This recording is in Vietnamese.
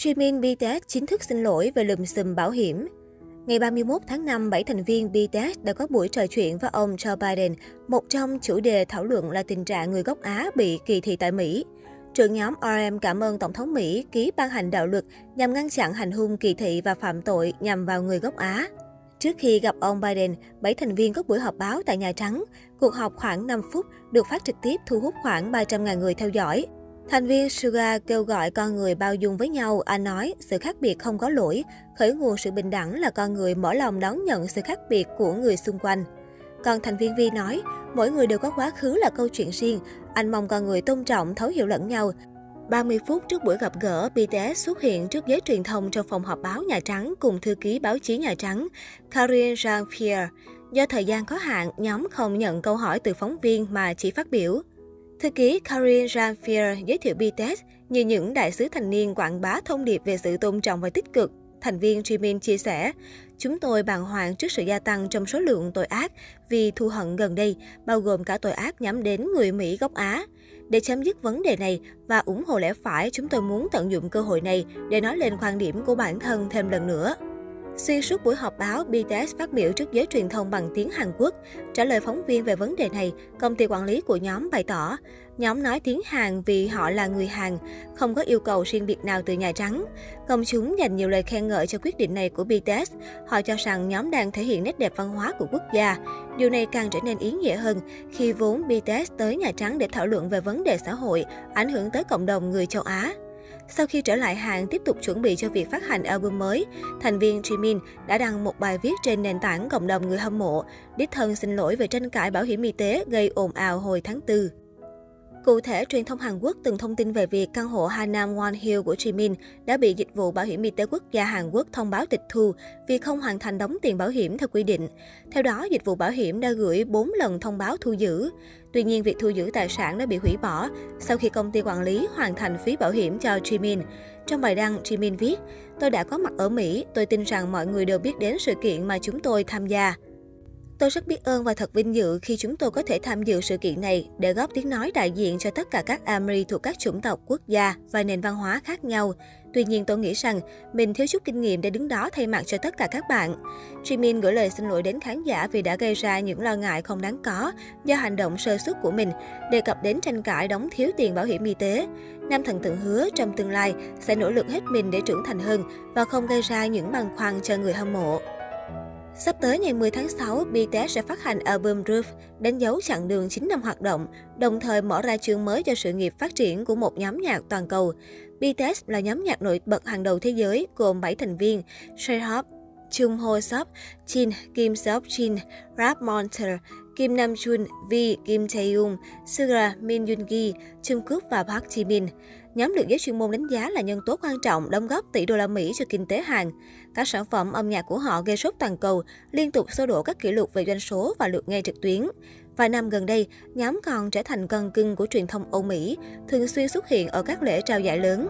Jimin BTS chính thức xin lỗi về lùm xùm bảo hiểm. Ngày 31 tháng 5, 7 thành viên BTS đã có buổi trò chuyện với ông Joe Biden. Một trong chủ đề thảo luận là tình trạng người gốc Á bị kỳ thị tại Mỹ. Trưởng nhóm RM cảm ơn Tổng thống Mỹ ký ban hành đạo luật nhằm ngăn chặn hành hung kỳ thị và phạm tội nhằm vào người gốc Á. Trước khi gặp ông Biden, 7 thành viên có buổi họp báo tại Nhà Trắng. Cuộc họp khoảng 5 phút, được phát trực tiếp thu hút khoảng 300.000 người theo dõi. Thành viên Suga kêu gọi con người bao dung với nhau. Anh nói, sự khác biệt không có lỗi. Khởi nguồn sự bình đẳng là con người mở lòng đón nhận sự khác biệt của người xung quanh. Còn thành viên Vi nói, mỗi người đều có quá khứ là câu chuyện riêng. Anh mong con người tôn trọng, thấu hiểu lẫn nhau. 30 phút trước buổi gặp gỡ, BTS xuất hiện trước giới truyền thông trong phòng họp báo Nhà Trắng cùng thư ký báo chí Nhà Trắng, Karine Jean-Pierre. Do thời gian có hạn, nhóm không nhận câu hỏi từ phóng viên mà chỉ phát biểu. Thư ký Karin Jean-Pierre giới thiệu BTS như những đại sứ thành niên quảng bá thông điệp về sự tôn trọng và tích cực. Thành viên Jimin chia sẻ, Chúng tôi bàng hoàng trước sự gia tăng trong số lượng tội ác vì thù hận gần đây, bao gồm cả tội ác nhắm đến người Mỹ gốc Á. Để chấm dứt vấn đề này và ủng hộ lẽ phải, chúng tôi muốn tận dụng cơ hội này để nói lên quan điểm của bản thân thêm lần nữa. Xuyên suốt buổi họp báo, BTS phát biểu trước giới truyền thông bằng tiếng Hàn Quốc. Trả lời phóng viên về vấn đề này, công ty quản lý của nhóm bày tỏ, nhóm nói tiếng Hàn vì họ là người Hàn, không có yêu cầu riêng biệt nào từ Nhà Trắng. Công chúng dành nhiều lời khen ngợi cho quyết định này của BTS. Họ cho rằng nhóm đang thể hiện nét đẹp văn hóa của quốc gia. Điều này càng trở nên ý nghĩa hơn khi vốn BTS tới Nhà Trắng để thảo luận về vấn đề xã hội, ảnh hưởng tới cộng đồng người châu Á. Sau khi trở lại Hàn tiếp tục chuẩn bị cho việc phát hành album mới, thành viên Jimin đã đăng một bài viết trên nền tảng cộng đồng người hâm mộ, đích thân xin lỗi về tranh cãi bảo hiểm y tế gây ồn ào hồi tháng 4. Cụ thể, truyền thông Hàn Quốc từng thông tin về việc căn hộ Hanam One Hill của Jimin đã bị dịch vụ bảo hiểm y tế quốc gia Hàn Quốc thông báo tịch thu vì không hoàn thành đóng tiền bảo hiểm theo quy định. Theo đó, dịch vụ bảo hiểm đã gửi 4 lần thông báo thu giữ. Tuy nhiên, việc thu giữ tài sản đã bị hủy bỏ sau khi công ty quản lý hoàn thành phí bảo hiểm cho Jimin. Trong bài đăng, Jimin viết, Tôi đã có mặt ở Mỹ, tôi tin rằng mọi người đều biết đến sự kiện mà chúng tôi tham gia. Tôi rất biết ơn và thật vinh dự khi chúng tôi có thể tham dự sự kiện này để góp tiếng nói đại diện cho tất cả các Amri thuộc các chủng tộc, quốc gia và nền văn hóa khác nhau. Tuy nhiên tôi nghĩ rằng mình thiếu chút kinh nghiệm để đứng đó thay mặt cho tất cả các bạn. Jimin gửi lời xin lỗi đến khán giả vì đã gây ra những lo ngại không đáng có do hành động sơ suất của mình, đề cập đến tranh cãi đóng thiếu tiền bảo hiểm y tế. Nam thần tượng hứa trong tương lai sẽ nỗ lực hết mình để trưởng thành hơn và không gây ra những băn khoăn cho người hâm mộ. Sắp tới ngày 10 tháng 6, BTS sẽ phát hành album Roof, đánh dấu chặng đường 9 năm hoạt động, đồng thời mở ra chương mới cho sự nghiệp phát triển của một nhóm nhạc toàn cầu. BTS là nhóm nhạc nổi bật hàng đầu thế giới, gồm 7 thành viên, J-Hope, Chung Ho Sop, Jin, Kim Seop Jin, Rap Monster, Kim Nam Jun, V, Kim Taeyong, Suga, Min Yoon Gi, Jungkook và Park Ji Min. Nhóm được giới chuyên môn đánh giá là nhân tố quan trọng đóng góp tỷ đô la Mỹ cho kinh tế Hàn. Các sản phẩm âm nhạc của họ gây sốt toàn cầu, liên tục xô đổ các kỷ lục về doanh số và lượt nghe trực tuyến. Vài năm gần đây, nhóm còn trở thành cân cưng của truyền thông Âu Mỹ, thường xuyên xuất hiện ở các lễ trao giải lớn.